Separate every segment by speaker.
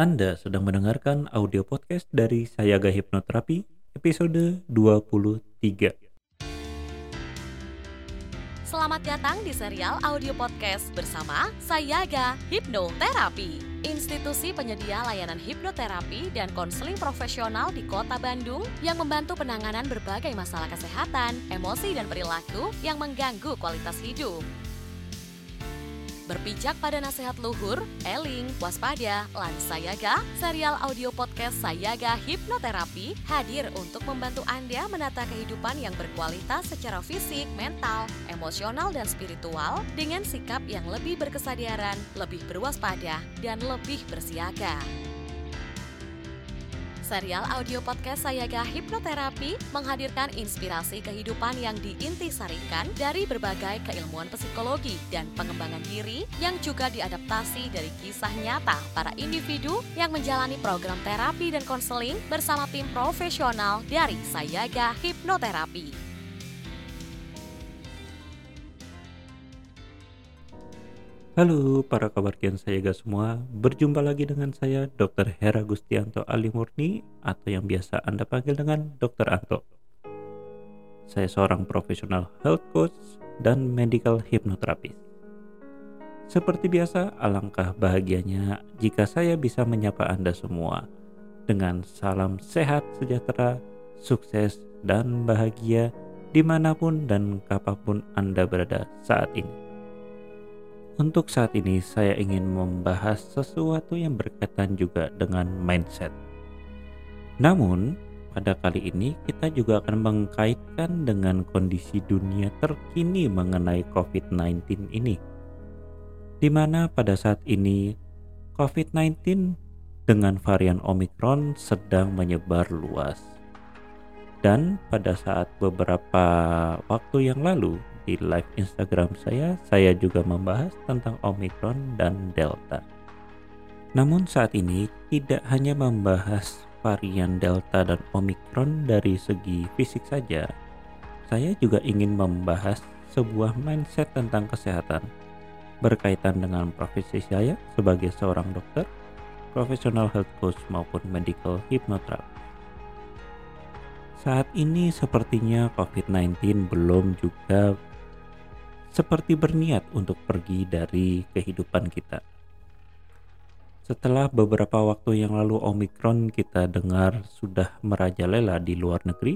Speaker 1: Anda sedang mendengarkan audio podcast dari Sayaga Hipnoterapi episode 23.
Speaker 2: Selamat datang di serial audio podcast bersama Sayaga Hipnoterapi, institusi penyedia layanan hipnoterapi dan konseling profesional di Kota Bandung yang membantu penanganan berbagai masalah kesehatan, emosi, dan perilaku yang mengganggu kualitas hidup. Berpijak pada nasihat luhur, eling, waspada, lan sayaga, serial audio podcast Sayaga Hipnoterapi hadir untuk membantu Anda menata kehidupan yang berkualitas secara fisik, mental, emosional, dan spiritual dengan sikap yang lebih berkesadaran, lebih berwaspada, dan lebih bersiaga. Serial audio podcast Sayaga Hipnoterapi menghadirkan inspirasi kehidupan yang diintisarikan dari berbagai keilmuan psikologi dan pengembangan diri yang juga diadaptasi dari kisah nyata para individu yang menjalani program terapi dan konseling bersama tim profesional dari Sayaga Hipnoterapi.
Speaker 1: Halo para kabarkian Sayaga semua, berjumpa lagi dengan saya Dr. Hera Gustianto Ali Murni atau yang biasa Anda panggil dengan Dr. Anto. Saya seorang profesional health coach dan medical hypnotherapist. Seperti biasa, alangkah bahagianya jika saya bisa menyapa Anda semua dengan salam sehat, sejahtera, sukses, dan bahagia di mana pun dan kapan pun Anda berada saat ini. Untuk saat ini saya ingin membahas sesuatu yang berkaitan juga dengan mindset. Namun, pada kali ini kita juga akan mengkaitkan dengan kondisi dunia terkini mengenai COVID-19 ini. Di mana pada saat ini COVID-19 dengan varian Omicron sedang menyebar luas. Dan pada saat beberapa waktu yang lalu di live Instagram saya, saya juga membahas tentang Omicron dan Delta. Namun saat ini tidak hanya membahas varian Delta dan Omicron dari segi fisik saja, saya juga ingin membahas sebuah mindset tentang kesehatan berkaitan dengan profesi saya sebagai seorang dokter, profesional health coach maupun medical hypnotherapist. Saat ini sepertinya COVID-19 belum juga seperti berniat untuk pergi dari kehidupan kita. Setelah beberapa waktu yang lalu Omikron kita dengar sudah merajalela di luar negeri,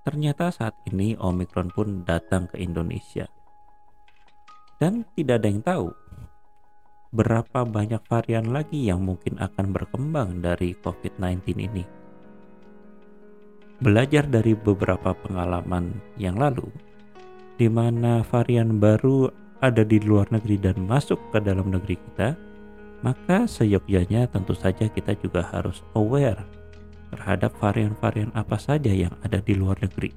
Speaker 1: ternyata saat ini Omikron pun datang ke Indonesia. Dan tidak ada yang tahu berapa banyak varian lagi yang mungkin akan berkembang dari COVID-19 ini. Belajar dari beberapa pengalaman yang lalu, di mana varian baru ada di luar negeri dan masuk ke dalam negeri kita, maka seyogyanya tentu saja kita juga harus aware terhadap varian-varian apa saja yang ada di luar negeri.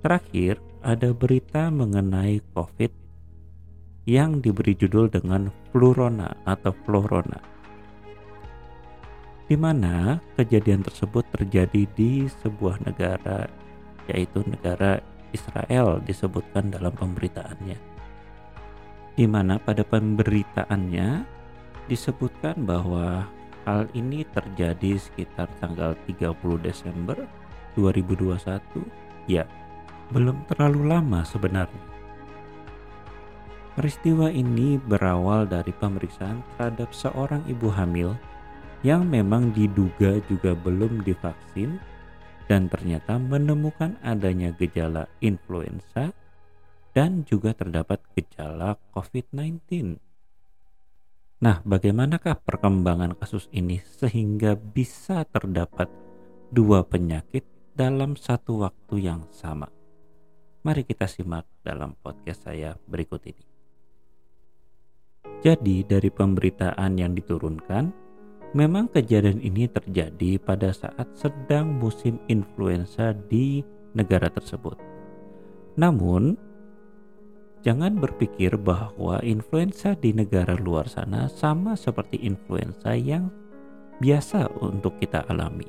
Speaker 1: Terakhir, ada berita mengenai COVID yang diberi judul dengan Flurona atau Florona. Di mana kejadian tersebut terjadi di sebuah negara yaitu negara Israel disebutkan dalam pemberitaannya. Di mana pada pemberitaannya disebutkan bahwa hal ini terjadi sekitar tanggal 30 Desember 2021. Ya, belum terlalu lama sebenarnya. Peristiwa ini berawal dari pemeriksaan terhadap seorang ibu hamil yang memang diduga juga belum divaksin dan ternyata menemukan adanya gejala influenza dan juga terdapat gejala COVID-19. Nah, bagaimanakah perkembangan kasus ini sehingga bisa terdapat dua penyakit dalam satu waktu yang sama? Mari kita simak dalam podcast saya berikut ini. Jadi, dari pemberitaan yang diturunkan, Memang kejadian ini terjadi pada saat sedang musim influenza di negara tersebut. Namun, jangan berpikir bahwa influenza di negara luar sana sama seperti influenza yang biasa untuk kita alami.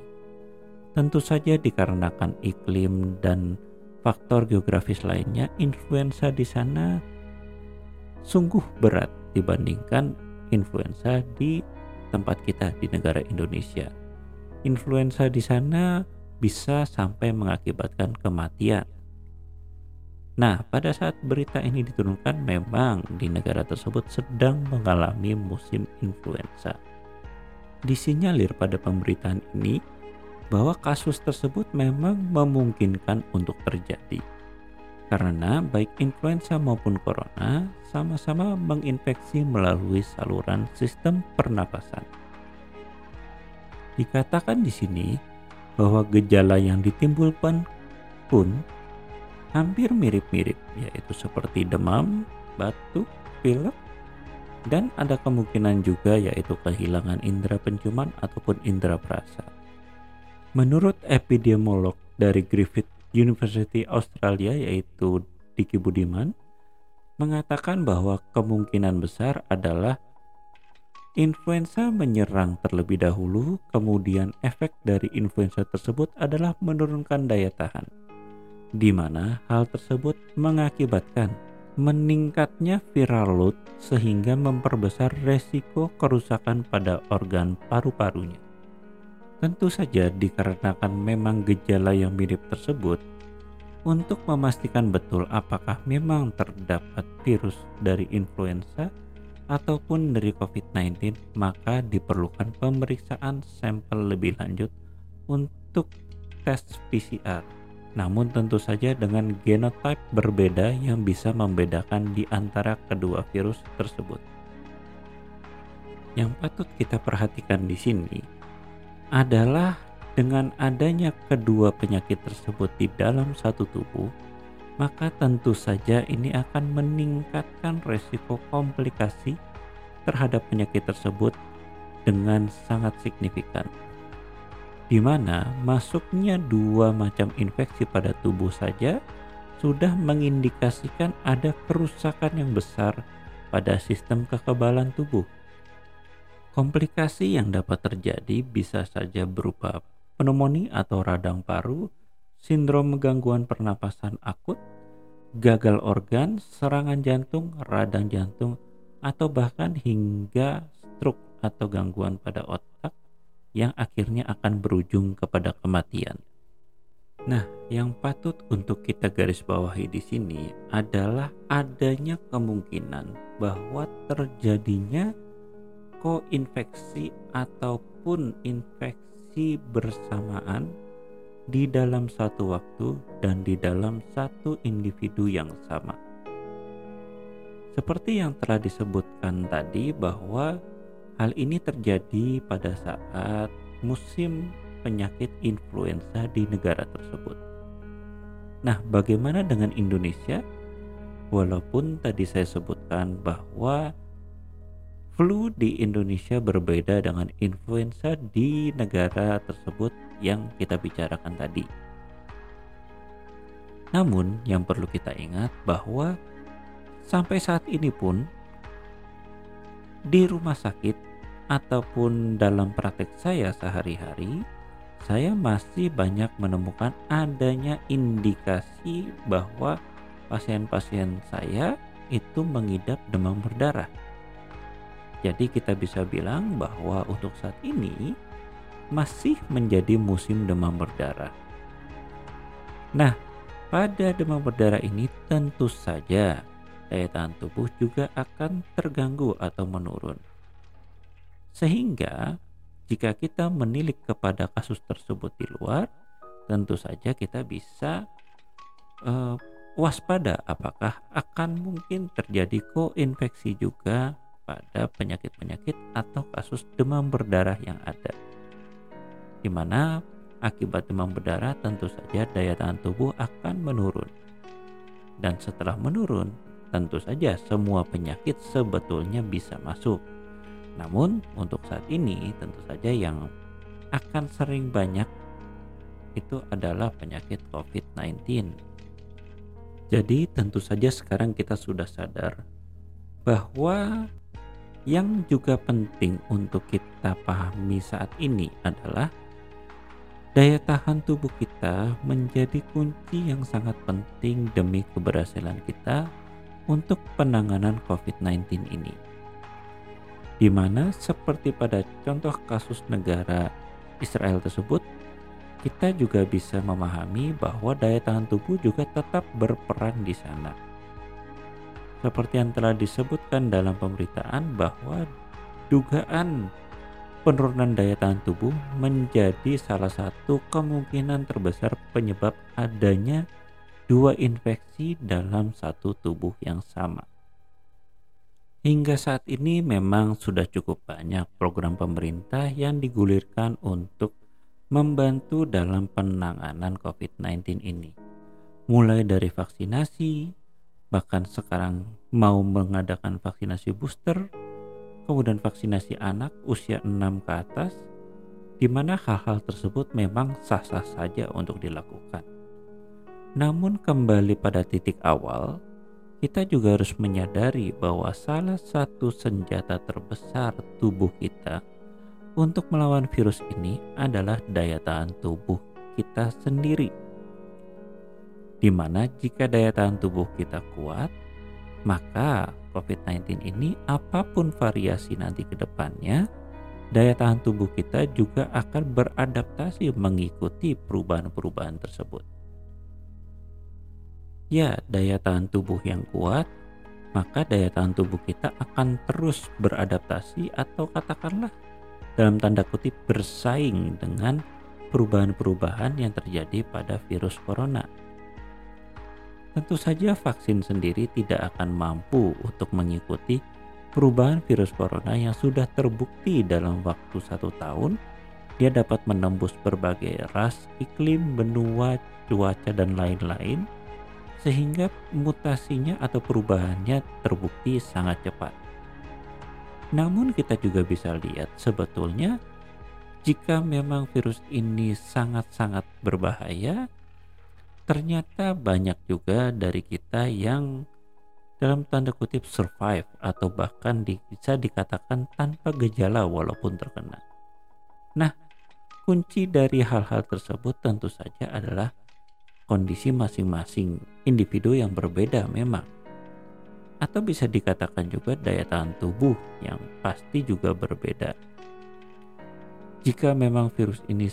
Speaker 1: Tentu saja dikarenakan iklim dan faktor geografis lainnya, influenza di sana sungguh berat dibandingkan influenza di tempat kita di negara Indonesia. Influenza di sana bisa sampai mengakibatkan kematian. Nah, pada saat berita ini diturunkan, memang di negara tersebut sedang mengalami musim influenza. Disinyalir pada pemberitaan ini bahwa kasus tersebut memang memungkinkan untuk terjadi. Karena baik influenza maupun corona sama-sama menginfeksi melalui saluran sistem pernapasan. Dikatakan di sini bahwa gejala yang ditimbulkan pun hampir mirip-mirip, yaitu seperti demam, batuk, pilek, dan ada kemungkinan juga yaitu kehilangan indera penciuman ataupun indera perasa. Menurut epidemiolog dari Griffith University Australia yaitu Diki Budiman mengatakan bahwa kemungkinan besar adalah Influenza menyerang terlebih dahulu, kemudian efek dari influenza tersebut adalah menurunkan daya tahan, di mana hal tersebut mengakibatkan meningkatnya viral load sehingga memperbesar resiko kerusakan pada organ paru-parunya. Tentu saja dikarenakan memang gejala yang mirip tersebut, untuk memastikan betul apakah memang terdapat virus dari influenza, ataupun dari COVID-19, maka diperlukan pemeriksaan sampel lebih lanjut untuk tes PCR. Namun tentu saja dengan genotype berbeda yang bisa membedakan di antara kedua virus tersebut. Yang patut kita perhatikan di sini adalah dengan adanya kedua penyakit tersebut di dalam satu tubuh, maka tentu saja ini akan meningkatkan resiko komplikasi terhadap penyakit tersebut dengan sangat signifikan. Di mana masuknya dua macam infeksi pada tubuh saja sudah mengindikasikan ada kerusakan yang besar pada sistem kekebalan tubuh. Komplikasi yang dapat terjadi bisa saja berupa pneumonia atau radang paru, sindrom gangguan pernapasan akut, gagal organ, serangan jantung, radang jantung, atau bahkan hingga stroke atau gangguan pada otak yang akhirnya akan berujung kepada kematian. Nah, yang patut untuk kita garis bawahi di sini adalah adanya kemungkinan bahwa terjadinya koinfeksi ataupun infeksi bersamaan di dalam satu waktu dan di dalam satu individu yang sama. Seperti yang telah disebutkan tadi bahwa hal ini terjadi pada saat musim penyakit influenza di negara tersebut. Nah, bagaimana dengan Indonesia? Walaupun tadi saya sebutkan bahwa flu di Indonesia berbeda dengan influenza di negara tersebut yang kita bicarakan tadi. Namun, yang perlu kita ingat bahwa sampai saat ini pun di rumah sakit ataupun dalam praktek saya sehari-hari, saya masih banyak menemukan adanya indikasi bahwa pasien-pasien saya itu mengidap demam berdarah. Jadi kita bisa bilang bahwa untuk saat ini masih menjadi musim demam berdarah. Nah, pada demam berdarah ini tentu saja daya tahan tubuh juga akan terganggu atau menurun. Sehingga jika kita menilik kepada kasus tersebut di luar, tentu saja kita bisa uh, waspada apakah akan mungkin terjadi koinfeksi juga pada penyakit-penyakit atau kasus demam berdarah yang ada. Di mana akibat demam berdarah tentu saja daya tahan tubuh akan menurun. Dan setelah menurun, tentu saja semua penyakit sebetulnya bisa masuk. Namun untuk saat ini tentu saja yang akan sering banyak itu adalah penyakit COVID-19. Jadi tentu saja sekarang kita sudah sadar bahwa yang juga penting untuk kita pahami saat ini adalah daya tahan tubuh kita menjadi kunci yang sangat penting demi keberhasilan kita untuk penanganan COVID-19 ini. di mana seperti pada contoh kasus negara Israel tersebut, kita juga bisa memahami bahwa daya tahan tubuh juga tetap berperan di sana. Seperti yang telah disebutkan dalam pemberitaan bahwa dugaan penurunan daya tahan tubuh menjadi salah satu kemungkinan terbesar penyebab adanya dua infeksi dalam satu tubuh yang sama. Hingga saat ini memang sudah cukup banyak program pemerintah yang digulirkan untuk membantu dalam penanganan COVID-19 ini. Mulai dari vaksinasi, bahkan sekarang mau mengadakan vaksinasi booster, kemudian vaksinasi anak usia 6 ke atas, di mana hal-hal tersebut memang sah-sah saja untuk dilakukan. Namun kembali pada titik awal, kita juga harus menyadari bahwa salah satu senjata terbesar tubuh kita untuk melawan virus ini adalah daya tahan tubuh kita sendiri. Di mana jika daya tahan tubuh kita kuat, maka COVID-19 ini apa pun variasi nanti ke depannya, daya tahan tubuh kita juga akan beradaptasi mengikuti perubahan-perubahan tersebut ya daya tahan tubuh yang kuat, maka daya tahan tubuh kita akan terus beradaptasi atau katakanlah dalam tanda kutip bersaing dengan perubahan-perubahan yang terjadi pada virus corona. Tentu saja vaksin sendiri tidak akan mampu untuk mengikuti perubahan virus corona yang sudah terbukti dalam waktu satu tahun dia dapat menembus berbagai ras, iklim, benua, cuaca, dan lain-lain sehingga mutasinya atau perubahannya terbukti sangat cepat. Namun kita juga bisa lihat sebetulnya jika memang virus ini sangat-sangat berbahaya, ternyata banyak juga dari kita yang dalam tanda kutip survive atau bahkan bisa dikatakan tanpa gejala walaupun terkena. Nah, kunci dari hal-hal tersebut tentu saja adalah kondisi masing-masing individu yang berbeda memang. Atau bisa dikatakan juga daya tahan tubuh yang pasti juga berbeda. Jika memang virus ini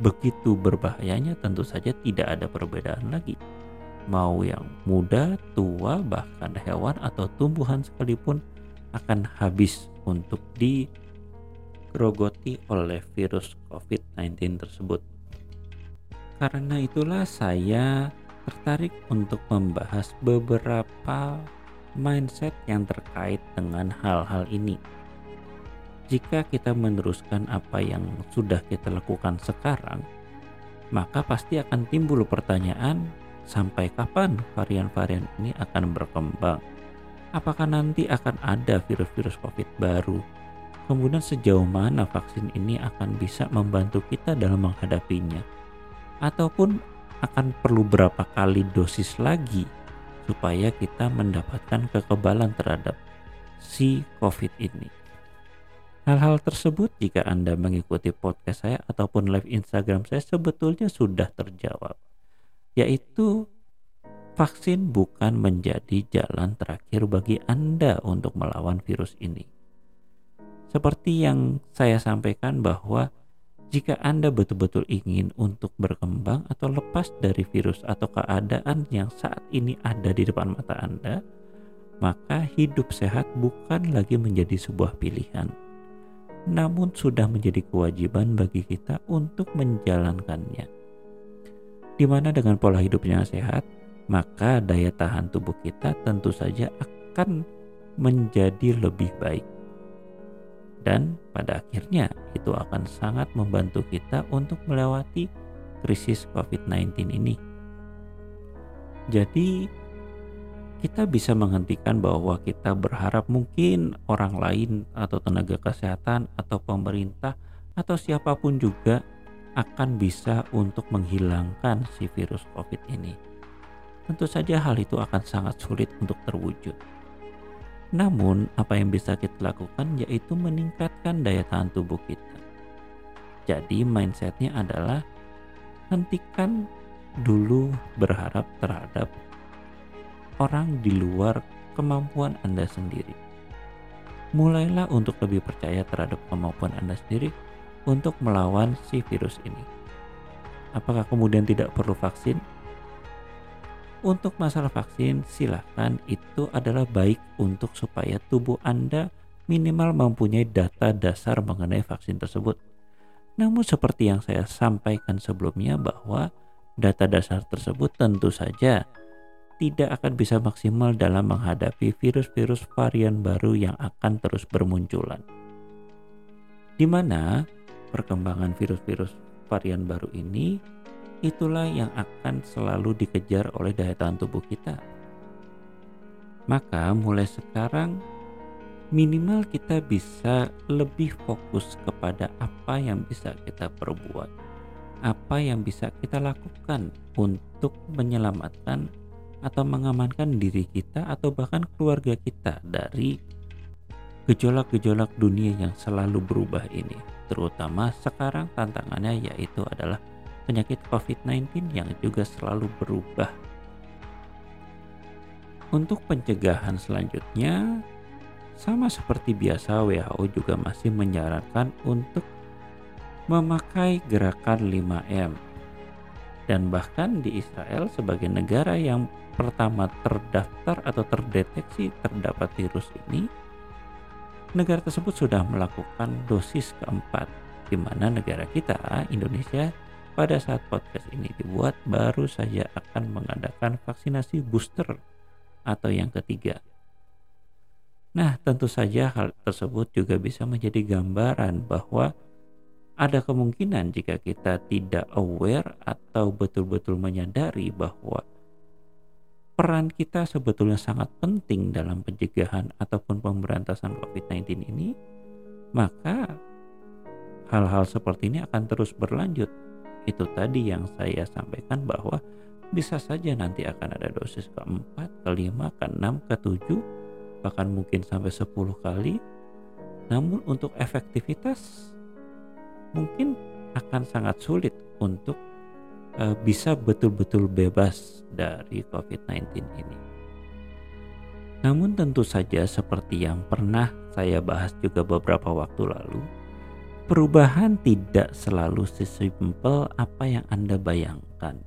Speaker 1: begitu berbahayanya tentu saja tidak ada perbedaan lagi. Mau yang muda, tua, bahkan hewan atau tumbuhan sekalipun akan habis untuk digerogoti oleh virus COVID-19 tersebut. Karena itulah saya tertarik untuk membahas beberapa mindset yang terkait dengan hal-hal ini. Jika kita meneruskan apa yang sudah kita lakukan sekarang, maka pasti akan timbul pertanyaan sampai kapan varian-varian ini akan berkembang. Apakah nanti akan ada virus-virus COVID baru? Kemudian sejauh mana vaksin ini akan bisa membantu kita dalam menghadapinya? ataupun akan perlu berapa kali dosis lagi supaya kita mendapatkan kekebalan terhadap si COVID ini. Hal-hal tersebut jika Anda mengikuti podcast saya ataupun live Instagram saya sebetulnya sudah terjawab. Yaitu vaksin bukan menjadi jalan terakhir bagi Anda untuk melawan virus ini. Seperti yang saya sampaikan bahwa jika Anda betul-betul ingin untuk berkembang atau lepas dari virus atau keadaan yang saat ini ada di depan mata Anda, maka hidup sehat bukan lagi menjadi sebuah pilihan, namun sudah menjadi kewajiban bagi kita untuk menjalankannya. Di mana dengan pola hidup yang sehat, maka daya tahan tubuh kita tentu saja akan menjadi lebih baik dan pada akhirnya itu akan sangat membantu kita untuk melewati krisis COVID-19 ini. Jadi kita bisa menghentikan bahwa kita berharap mungkin orang lain atau tenaga kesehatan atau pemerintah atau siapa pun juga akan bisa untuk menghilangkan si virus COVID ini. Tentu saja hal itu akan sangat sulit untuk terwujud. Namun, apa yang bisa kita lakukan yaitu meningkatkan daya tahan tubuh kita. Jadi, mindsetnya adalah hentikan dulu berharap terhadap orang di luar kemampuan Anda sendiri. mulailah untuk lebih percaya terhadap kemampuan Anda sendiri untuk melawan si virus ini. Apakah kemudian tidak perlu vaksin? Untuk masalah vaksin, silahkan itu adalah baik untuk supaya tubuh Anda minimal mempunyai data dasar mengenai vaksin tersebut. Namun seperti yang saya sampaikan sebelumnya bahwa data dasar tersebut tentu saja tidak akan bisa maksimal dalam menghadapi virus-virus varian baru yang akan terus bermunculan. Di mana perkembangan virus-virus varian baru ini itulah yang akan selalu dikejar oleh daya tahan tubuh kita. Maka mulai sekarang minimal kita bisa lebih fokus kepada apa yang bisa kita perbuat. Apa yang bisa kita lakukan untuk menyelamatkan atau mengamankan diri kita atau bahkan keluarga kita dari gejolak-gejolak dunia yang selalu berubah ini. Terutama sekarang tantangannya yaitu adalah penyakit COVID-19 yang juga selalu berubah. Untuk pencegahan selanjutnya, sama seperti biasa WHO juga masih menyarankan untuk memakai gerakan 5M. Dan bahkan di Israel sebagai negara yang pertama terdaftar atau terdeteksi terdapat virus ini, negara tersebut sudah melakukan dosis keempat, di mana negara kita, Indonesia, pada saat podcast ini dibuat baru saja akan mengadakan vaksinasi booster atau yang ketiga. Nah, tentu saja hal tersebut juga bisa menjadi gambaran bahwa ada kemungkinan jika kita tidak aware atau betul-betul menyadari bahwa peran kita sebetulnya sangat penting dalam pencegahan ataupun pemberantasan COVID-19 ini, maka hal-hal seperti ini akan terus berlanjut. Itu tadi yang saya sampaikan bahwa bisa saja nanti akan ada dosis keempat, kelima, keenam, ketujuh, bahkan mungkin sampai 10 kali. Namun untuk efektivitas mungkin akan sangat sulit untuk uh, bisa betul-betul bebas dari COVID-19 ini. Namun tentu saja seperti yang pernah saya bahas juga beberapa waktu lalu, perubahan tidak selalu sesimpel apa yang Anda bayangkan.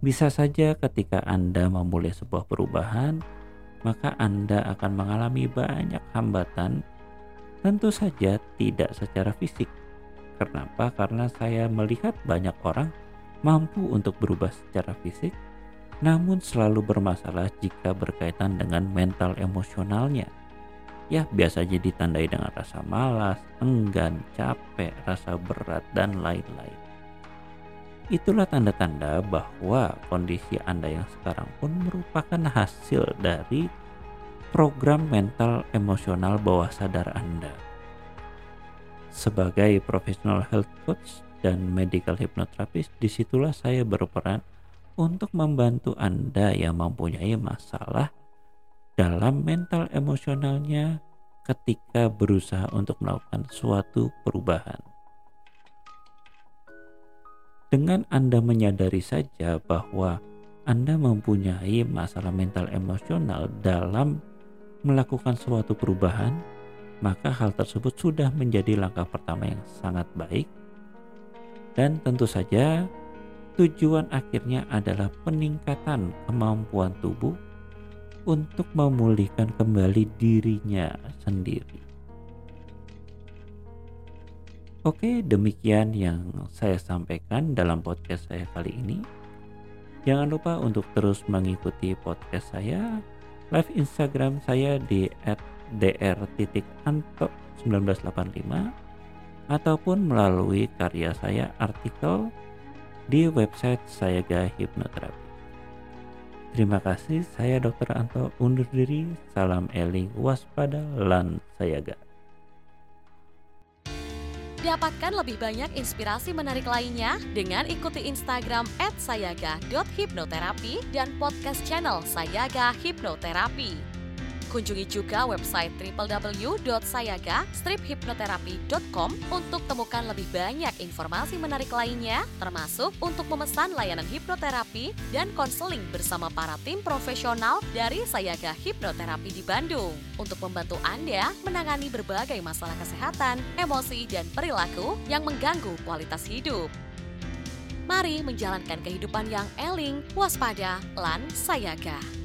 Speaker 1: Bisa saja ketika Anda memulai sebuah perubahan, maka Anda akan mengalami banyak hambatan, tentu saja tidak secara fisik. Kenapa? Karena saya melihat banyak orang mampu untuk berubah secara fisik, namun selalu bermasalah jika berkaitan dengan mental emosionalnya. Ya, biasanya ditandai dengan rasa malas, enggan, capek, rasa berat, dan lain-lain. Itulah tanda-tanda bahwa kondisi Anda yang sekarang pun merupakan hasil dari program mental emosional bawah sadar Anda. Sebagai profesional health coach, dan medical hypnotherapist, di situlah saya berperan untuk membantu Anda yang mempunyai masalah dalam mental emosionalnya ketika berusaha untuk melakukan suatu perubahan. Dengan Anda menyadari saja bahwa Anda mempunyai masalah mental emosional dalam melakukan suatu perubahan, maka hal tersebut sudah menjadi langkah pertama yang sangat baik dan tentu saja tujuan akhirnya adalah peningkatan kemampuan tubuh untuk memulihkan kembali dirinya sendiri. Oke, demikian yang saya sampaikan dalam podcast saya kali ini. Jangan lupa untuk terus mengikuti podcast saya live Instagram saya di @dr.anto1985 ataupun melalui karya saya artikel di website Sayaga Hipnoterapi. Terima kasih, saya Dr. Anto undur diri. Salam eling, waspada, lan sayaga.
Speaker 2: Dapatkan lebih banyak inspirasi menarik lainnya dengan ikuti Instagram @sayaga.hipnoterapi dan podcast channel Sayaga Hipnoterapi. Kunjungi juga website www.sayaga-hipnoterapi.com untuk temukan lebih banyak informasi menarik lainnya, termasuk untuk memesan layanan hipnoterapi dan konseling bersama para tim profesional dari Sayaga Hipnoterapi di Bandung untuk membantu Anda menangani berbagai masalah kesehatan, emosi, dan perilaku yang mengganggu kualitas hidup. Mari menjalankan kehidupan yang eling, waspada, lan sayaga.